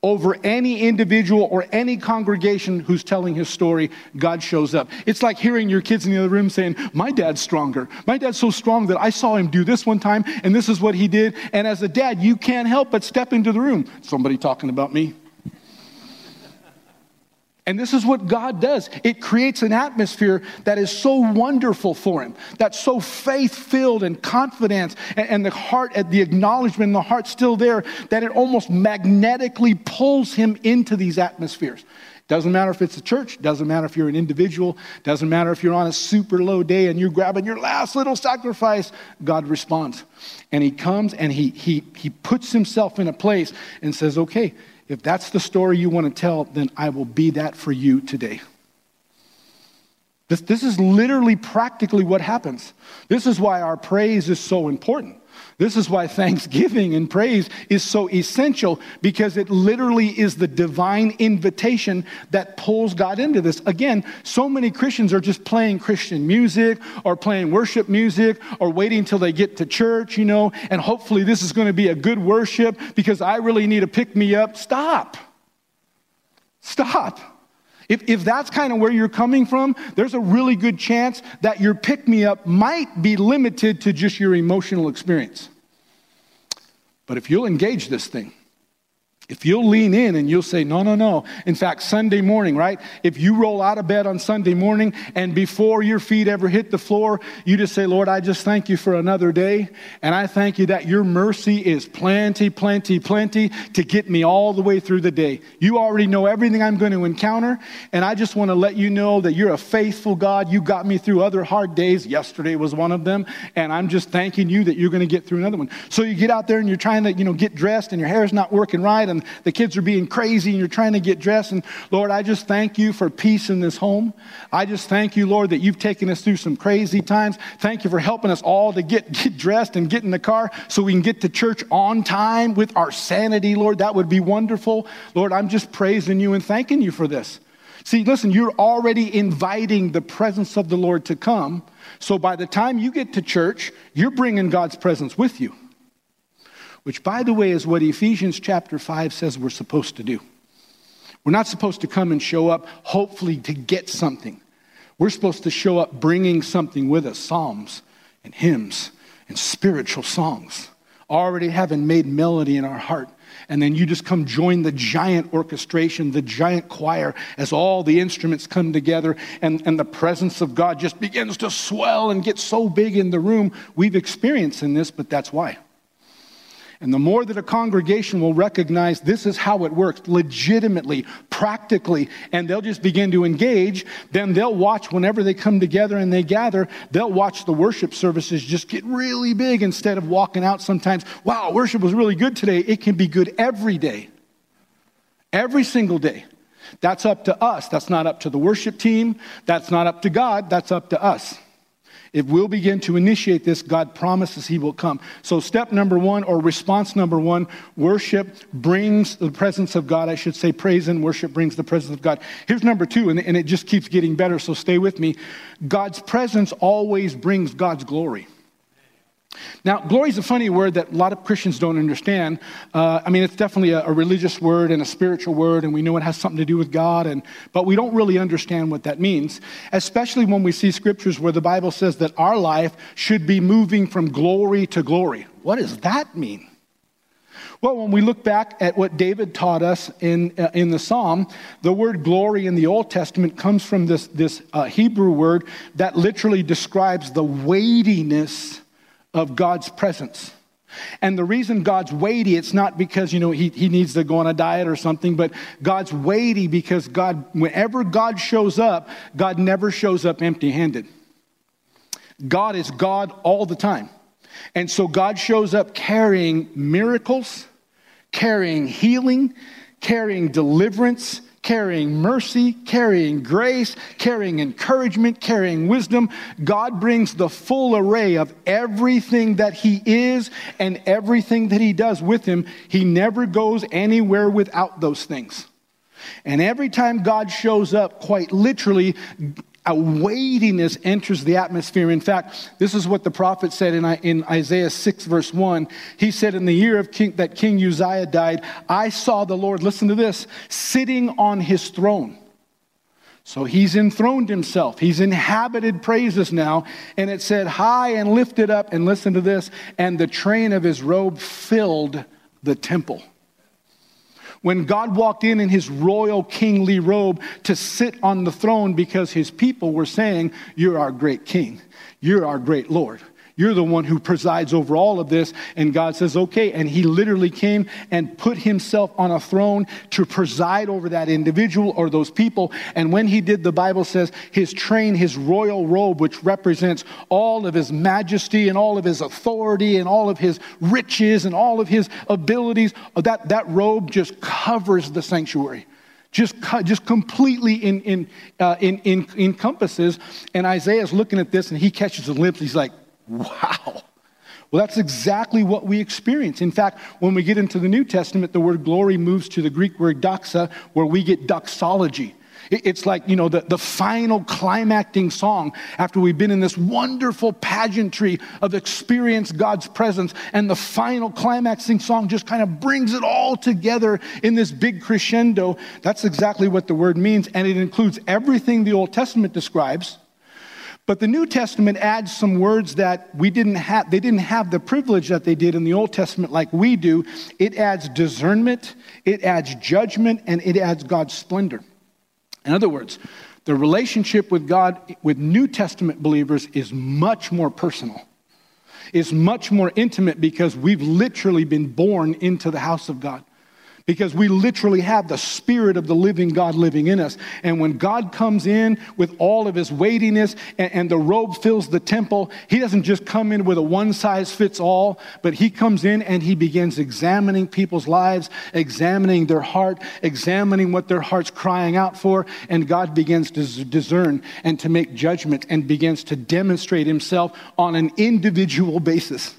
over any individual or any congregation who's telling his story, God shows up. It's like hearing your kids in the other room saying, My dad's stronger. My dad's so strong that I saw him do this one time, and this is what he did. And as a dad, you can't help but step into the room. Somebody talking about me. And this is what God does. It creates an atmosphere that is so wonderful for Him, that's so faith filled and confidence, and, and, the heart, at the acknowledgement, and the heart still there, that it almost magnetically pulls Him into these atmospheres. Doesn't matter if it's a church, doesn't matter if you're an individual, doesn't matter if you're on a super low day and you're grabbing your last little sacrifice, God responds. And He comes and He, he, he puts Himself in a place and says, okay, if that's the story you want to tell, then I will be that for you today. This, this is literally practically what happens. This is why our praise is so important. This is why thanksgiving and praise is so essential because it literally is the divine invitation that pulls God into this. Again, so many Christians are just playing Christian music or playing worship music or waiting till they get to church, you know, and hopefully this is going to be a good worship because I really need to pick me up. Stop. Stop. If, if that's kind of where you're coming from, there's a really good chance that your pick me up might be limited to just your emotional experience. But if you'll engage this thing, if you'll lean in and you'll say, no, no, no. In fact, Sunday morning, right? If you roll out of bed on Sunday morning and before your feet ever hit the floor, you just say, Lord, I just thank you for another day. And I thank you that your mercy is plenty, plenty, plenty to get me all the way through the day. You already know everything I'm going to encounter. And I just want to let you know that you're a faithful God. You got me through other hard days. Yesterday was one of them. And I'm just thanking you that you're going to get through another one. So you get out there and you're trying to, you know, get dressed and your hair's not working right. And the kids are being crazy and you're trying to get dressed. And Lord, I just thank you for peace in this home. I just thank you, Lord, that you've taken us through some crazy times. Thank you for helping us all to get, get dressed and get in the car so we can get to church on time with our sanity, Lord. That would be wonderful. Lord, I'm just praising you and thanking you for this. See, listen, you're already inviting the presence of the Lord to come. So by the time you get to church, you're bringing God's presence with you which, by the way, is what Ephesians chapter 5 says we're supposed to do. We're not supposed to come and show up, hopefully, to get something. We're supposed to show up bringing something with us psalms and hymns and spiritual songs, already having made melody in our heart. And then you just come join the giant orchestration, the giant choir, as all the instruments come together and, and the presence of God just begins to swell and get so big in the room. We've experienced in this, but that's why. And the more that a congregation will recognize this is how it works, legitimately, practically, and they'll just begin to engage, then they'll watch whenever they come together and they gather, they'll watch the worship services just get really big instead of walking out sometimes. Wow, worship was really good today. It can be good every day, every single day. That's up to us. That's not up to the worship team. That's not up to God. That's up to us. If we'll begin to initiate this, God promises He will come. So, step number one, or response number one, worship brings the presence of God. I should say, praise and worship brings the presence of God. Here's number two, and, and it just keeps getting better, so stay with me. God's presence always brings God's glory. Now, glory is a funny word that a lot of Christians don't understand. Uh, I mean, it's definitely a, a, religious word and a spiritual word, and we know it has something to do with God, and, but we don't really understand what that means, especially when we see scriptures where the Bible says that our life should be moving from glory to glory. What does that mean? Well, when we look back at what David taught us in, uh, in the psalm, the word glory in the Old Testament comes from this, this uh, Hebrew word that literally describes the weightiness of God's presence. And the reason God's weighty, it's not because, you know, he, he needs to go on a diet or something, but God's weighty because God, whenever God shows up, God never shows up empty handed. God is God all the time. And so God shows up carrying miracles, carrying healing, carrying deliverance, carrying mercy, carrying grace, carrying encouragement, carrying wisdom. God brings the full array of everything that He is and everything that He does with Him. He never goes anywhere without those things. And every time God shows up, quite literally, a weightiness enters the atmosphere. In fact, this is what the prophet said in, in Isaiah 6, verse 1. He said, In the year of King, that King Uzziah died, I saw the Lord, listen to this, sitting on his throne. So he's enthroned himself. He's inhabited praises now. And it said, High and lifted up, and listen to this, and the train of his robe filled the temple. When God walked in in his royal kingly robe to sit on the throne because his people were saying, You're our great king, you're our great Lord. You're the one who presides over all of this. And God says, okay. And he literally came and put himself on a throne to preside over that individual or those people. And when he did, the Bible says, his train, his royal robe, which represents all of his majesty and all of his authority and all of his riches and all of his abilities, that, that robe just covers the sanctuary just, just completely in, in, uh, in, in, encompasses. And Isaiah's looking at this and he catches a glimpse. He's like, Wow. Well, that's exactly what we experience. In fact, when we get into the New Testament, the word glory moves to the Greek word doxa, where we get doxology. It's like, you know, the, the final climacting song after we've been in this wonderful pageantry of experience God's presence. And the final climaxing song just kind of brings it all together in this big crescendo. That's exactly what the word means. And it includes everything the Old Testament describes but the New Testament adds some words that we didn't have, they didn't have the privilege that they did in the Old Testament like we do. It adds discernment, it adds judgment, and it adds God's splendor. In other words, the relationship with God with New Testament believers is much more personal, is much more intimate because we've literally been born into the house of God because we literally have the Spirit of the living God living in us. And when God comes in with all of his weightiness and, and, the robe fills the temple, he doesn't just come in with a one size fits all, but he comes in and he begins examining people's lives, examining their heart, examining what their heart's crying out for. And God begins to discern and to make judgment and begins to demonstrate himself on an individual basis.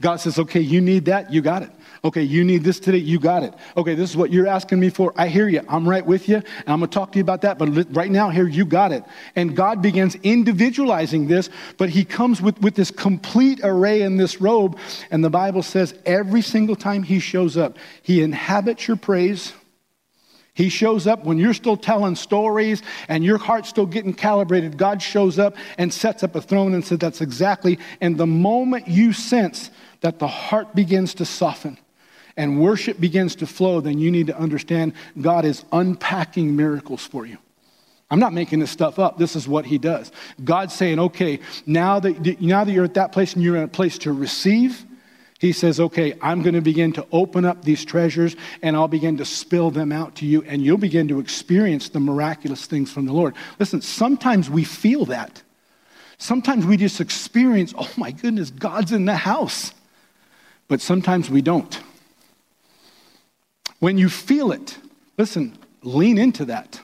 God says, okay, you need that, you got it. Okay, you need this today, you got it. Okay, this is what you're asking me for. I hear you. I'm right with you. And I'm going to talk to you about that. But right now, here, you got it. And God begins individualizing this, but He comes with, with this complete array in this robe. And the Bible says every single time He shows up, He inhabits your praise. He shows up when you're still telling stories and your heart's still getting calibrated. God shows up and sets up a throne and says, That's exactly. And the moment you sense that the heart begins to soften, and worship begins to flow, then you need to understand God is unpacking miracles for you. I'm not making this stuff up. This is what he does. God's saying, okay, now that, now that you're at that place and you're in a place to receive, he says, okay, I'm going to begin to open up these treasures and I'll begin to spill them out to you and you'll begin to experience the miraculous things from the Lord. Listen, sometimes we feel that. Sometimes we just experience, oh my goodness, God's in the house. But sometimes we don't. When you feel it, listen, lean into that.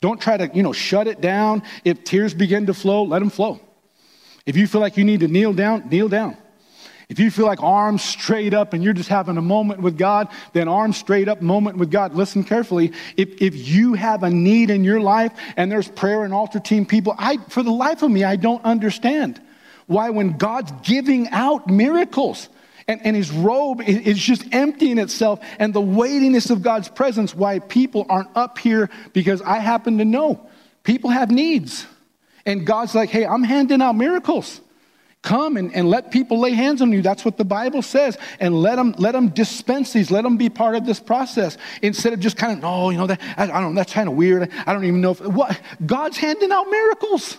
Don't try to, you know, shut it down. If tears begin to flow, let them flow. If you feel like you need to kneel down, kneel down. If you feel like arms straight up and you're just having a moment with God, then arms straight up moment with God. Listen carefully. If, if you have a need in your life and there's prayer and altar team people, I, for the life of me, I don't understand why when God's giving out miracles, and, and his robe is just emptying itself, and the weightiness of God's presence, why people aren't up here because I happen to know people have needs. And God's like, hey, I'm handing out miracles. Come and, and let people lay hands on you. That's what the Bible says. And let them, let them dispense these. Let them be part of this process. Instead of just kind of, oh, you know, that, I, I don't that's kind of weird. I don't even know if, what? God's handing out miracles.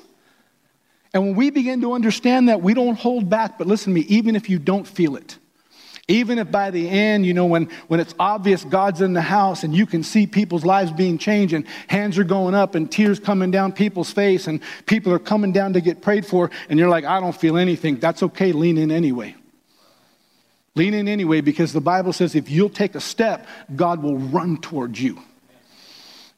And when we begin to understand that, we don't hold back. But listen to me, even if you don't feel it, even if by the end, you know, when, when it's obvious God's in the house and you can see people's lives being changed and hands are going up and tears coming down people's face and people are coming down to get prayed for, and you're like, I don't feel anything, that's okay, lean in anyway. Lean in anyway because the Bible says if you'll take a step, God will run towards you.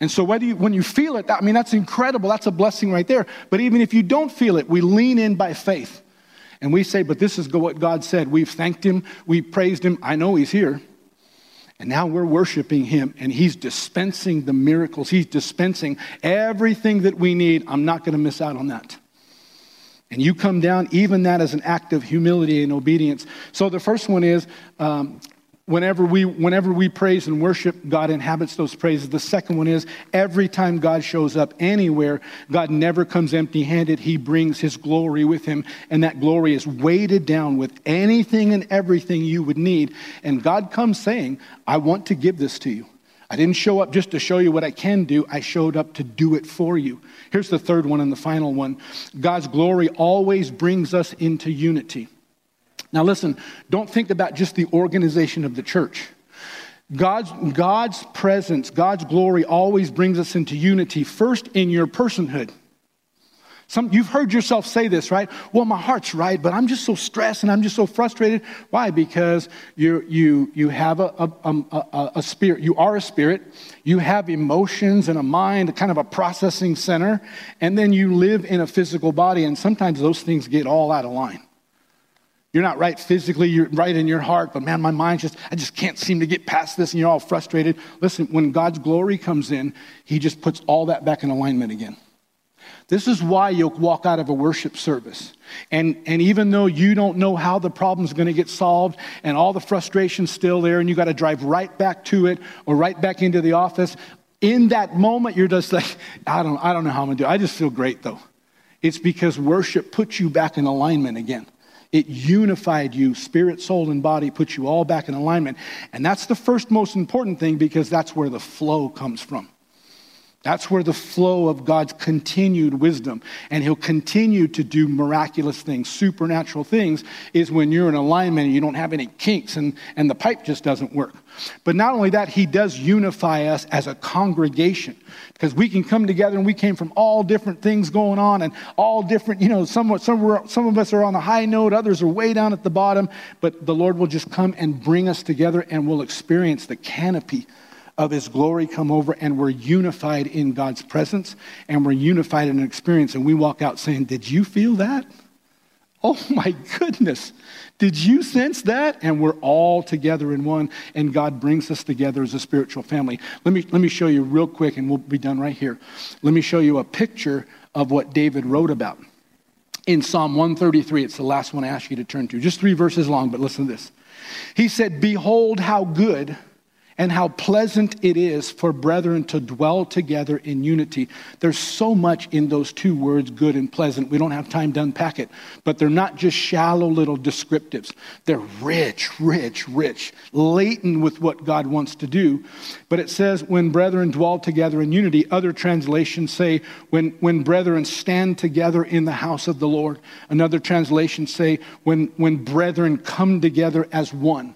And so whether you, when you feel it, I mean, that's incredible. That's a blessing right there. But even if you don't feel it, we lean in by faith. And we say, but this is what God said. We've thanked him, we praised him. I know he's here. And now we're worshiping him, and he's dispensing the miracles. He's dispensing everything that we need. I'm not going to miss out on that. And you come down, even that as an act of humility and obedience. So the first one is um, whenever we, whenever we praise and worship, God inhabits those praises. The second one is every time God shows up anywhere, God never comes empty handed. He brings his glory with him, and that glory is weighted down with anything and everything you would need. And God comes saying, I want to give this to you. I didn't show up just to show you what I can do, I showed up to do it for you. Here's the third one and the final one God's glory always brings us into unity. Now, listen, don't think about just the organization of the church. God's, God's presence, God's glory always brings us into unity, first in your personhood. Some, you've heard yourself say this, right? Well, my heart's right, but I'm just so stressed and I'm just so frustrated. Why? Because you, you, you have a, a, um, a, a spirit. You are a spirit. You have emotions and a mind, kind of a processing center. And then you live in a physical body. And sometimes those things get all out of line. You're not right physically, you're right in your heart, but man, my mind just, I just can't seem to get past this, and you're all frustrated. Listen, when God's glory comes in, He just puts all that back in alignment again. This is why you'll walk out of a worship service. And, and even though you don't know how the problem's to get solved and all the frustration's still there and you got to drive right back to it or right back into the office, in that moment, you're just like, I don't, I don't know how I'm to do it. I just feel great though. It's because worship puts you back in alignment again. It unified you, spirit, soul, and body, put you all back in alignment. And that's the first most important thing because that's where the flow comes from. That's where the flow of God's continued wisdom, and He'll continue to do miraculous things, supernatural things, is when you're in alignment and you don't have any kinks and, and the pipe just doesn't work. But not only that, He does unify us as a congregation because we can come together and we came from all different things going on and all different, you know, some, some, some of us are on the high note, others are way down at the bottom, but the Lord will just come and bring us together and we'll experience the canopy of his glory come over and we're unified in God's presence and we're unified in an experience. And we walk out saying, Did you feel that? Oh my goodness. Did you sense that? And we're all together in one, and God brings us together as a spiritual family. Let me, let me show you real quick, and we'll be done right here. Let me show you a picture of what David wrote about. In Psalm 133, it's the last one I ask you to turn to. Just three verses long, but listen to this. He said, Behold how good and how pleasant it is for brethren to dwell together in unity. There's so much in those two words, good and pleasant. We don't have time to unpack it, but they're not just shallow little descriptives. They're rich, rich, rich, latent with what God wants to do. But it says, when brethren dwell together in unity. Other translations say, when, when brethren stand together in the house of the Lord. Another translation say, when, when brethren come together as one.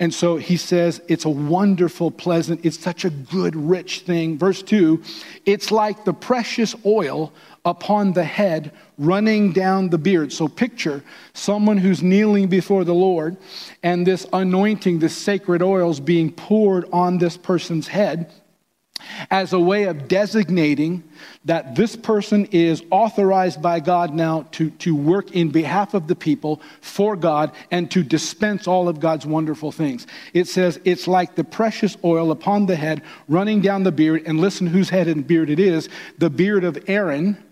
And so he says, it's a wonderful, pleasant, it's such a good, rich thing. Verse 2 it's like the precious oil upon the head running down the beard. So picture someone who's kneeling before the Lord and this anointing, this sacred oils being poured on this person's head as a way of designating that this person is authorized by God now to, to work in behalf of the people for God and to dispense all of God's wonderful things. It says it's like the precious oil upon the head running down the beard, and listen whose head and beard it is the beard of Aaron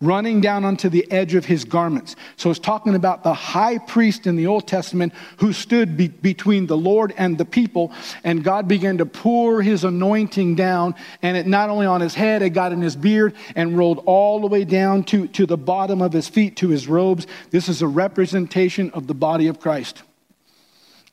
running down onto the edge of his garments. So it's talking about the high priest in the Old Testament who stood be- between the Lord and the people, and God began to pour his anointing down, and it not only on his head, it got in his beard and rolled all the way down to, to the bottom of his feet, to his robes. This is a representation of the body of Christ.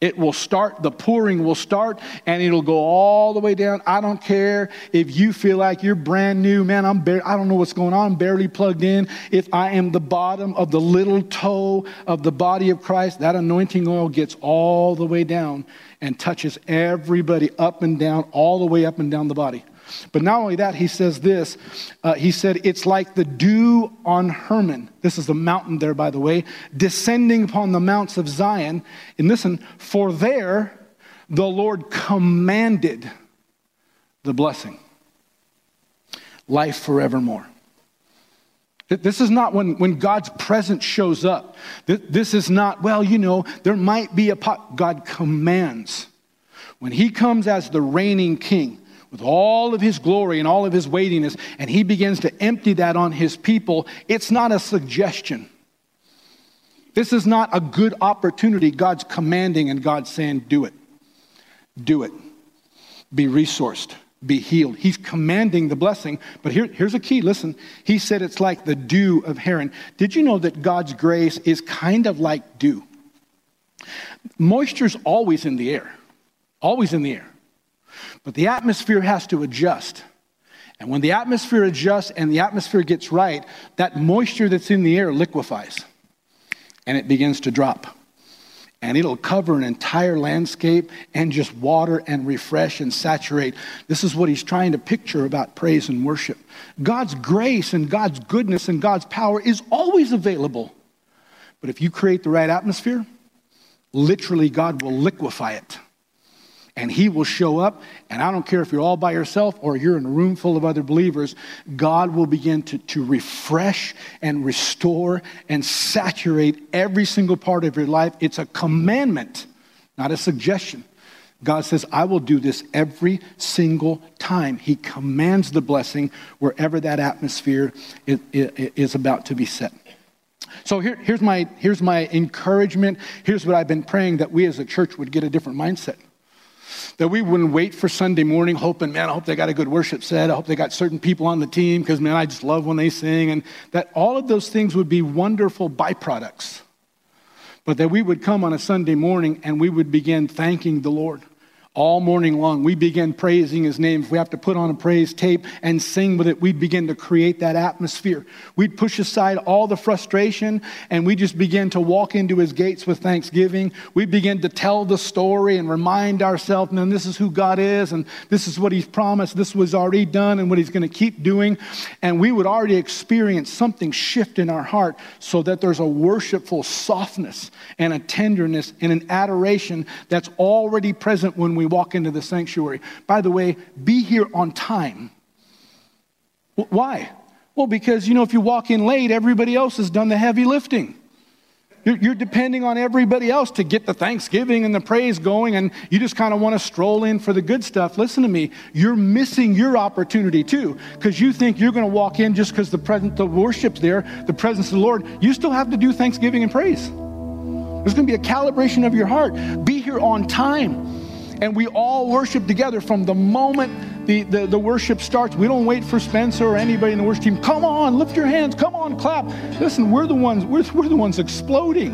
It will start, the pouring will start, and it'll go all the way down. I don't care if you feel like you're brand new, man. I'm bare, I don't know what's going on. I'm barely plugged in. If I am the bottom of the little toe of the body of Christ, that anointing oil gets all the way down and touches everybody up and down, all the way up and down the body. But not only that, he says this. Uh, he said, It's like the dew on Hermon. This is the mountain there, by the way, descending upon the mounts of Zion. And listen, for there the Lord commanded the blessing life forevermore. This is not when, when God's presence shows up. This is not, well, you know, there might be a pot. God commands. When He comes as the reigning king, with all of his glory and all of his weightiness, and he begins to empty that on his people, it's not a suggestion. This is not a good opportunity. God's commanding and God's saying, do it. Do it. Be resourced. Be healed. He's commanding the blessing. But here, here's a key. Listen. He said it's like the dew of Hermon. Did you know that God's grace is kind of like dew? Moisture's always in the air. Always in the air. But the atmosphere has to adjust. And when the atmosphere adjusts and the atmosphere gets right, that moisture that's in the air liquefies and it begins to drop. And it'll cover an entire landscape and just water and refresh and saturate. This is what he's trying to picture about praise and worship. God's grace and God's goodness and God's power is always available. But if you create the right atmosphere, literally God will liquefy it and he will show up. And I don't care if you're all by yourself or you're in a room full of other believers, God will begin to, to refresh and restore and saturate every single part of your life. It's a commandment, not a suggestion. God says, I will do this every single time. He commands the blessing wherever that atmosphere is, is about to be set. So here, here's, my, here's my encouragement. Here's what I've been praying that we as a church would get a different mindset. That we wouldn't wait for Sunday morning hoping, man, I hope they got a good worship set. I hope they got certain people on the team because, man, I just love when they sing. And that all of those things would be wonderful byproducts. But that we would come on a Sunday morning and we would begin thanking the Lord all morning long. We begin praising his name. If we have to put on a praise tape and sing with it, we begin to create that atmosphere. We'd push aside all the frustration and we just begin to walk into his gates with thanksgiving. We begin to tell the story and remind ourselves, man, this is who God is and this is what he's promised. This was already done and what he's going to keep doing. And we would already experience something shift in our heart so that there's a worshipful softness and a tenderness and an adoration that's already present when we we walk into the sanctuary. By the way, be here on time. Why? Well, because, you know, if you walk in late, everybody else has done the heavy lifting. You're, depending on everybody else to get the thanksgiving and the praise going, and you just kind of want to stroll in for the good stuff. Listen to me. You're missing your opportunity too, because you think you're going to walk in just because the presence of worship's there, the presence of the Lord. You still have to do thanksgiving and praise. There's going to be a calibration of your heart. Be here on time and we all worship together from the moment the, the, the, worship starts. We don't wait for Spencer or anybody in the worship team. Come on, lift your hands. Come on, clap. Listen, we're the ones, we're, we're the ones exploding.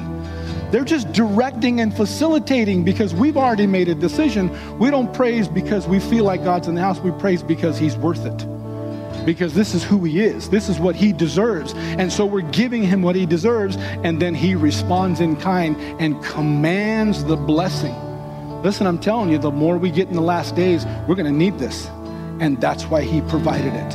They're just directing and facilitating because we've already made a decision. We don't praise because we feel like God's in the house. We praise because He's worth it. Because this is who He is. This is what He deserves. And so we're giving Him what He deserves. And then He responds in kind and commands the blessing. Listen, I'm telling you, the more we get in the last days, we're going to need this. And that's why he provided it.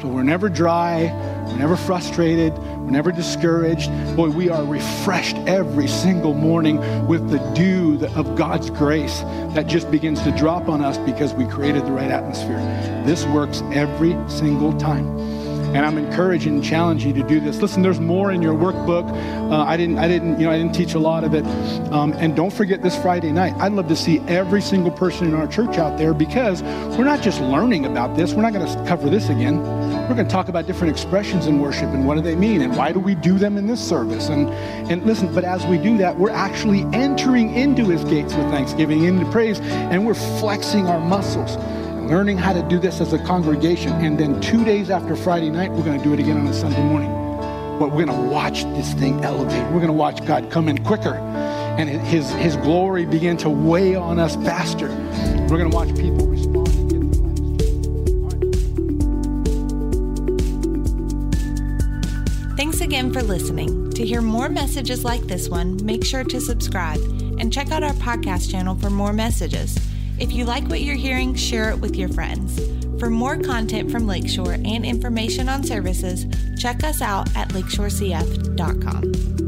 So we're never dry, we're never frustrated, we're never discouraged. Boy, we are refreshed every single morning with the dew of God's grace that just begins to drop on us because we created the right atmosphere. This works every single time. And I'm encouraging and challenging you to do this. Listen, there's more in your workbook. Uh, I didn't, I didn't, you know, I didn't teach a lot of it. Um, and don't forget this Friday night. I'd love to see every single person in our church out there because we're not just learning about this. We're not going to cover this again. We're going to talk about different expressions in worship and what do they mean and why do we do them in this service. And and listen, but as we do that, we're actually entering into His gates with thanksgiving, into praise, and we're flexing our muscles learning how to do this as a congregation. And then two days after Friday night, we're going to do it again on a Sunday morning. But we're going to watch this thing elevate. We're going to watch God come in quicker and his, his glory begin to weigh on us faster. We're going to watch people respond. Thanks again for listening. To hear more messages like this one, make sure to subscribe and check out our podcast channel for more messages. If you like what you're hearing, share it with your friends. For more content from Lakeshore and information on services, check us out at lakeshorecf.com.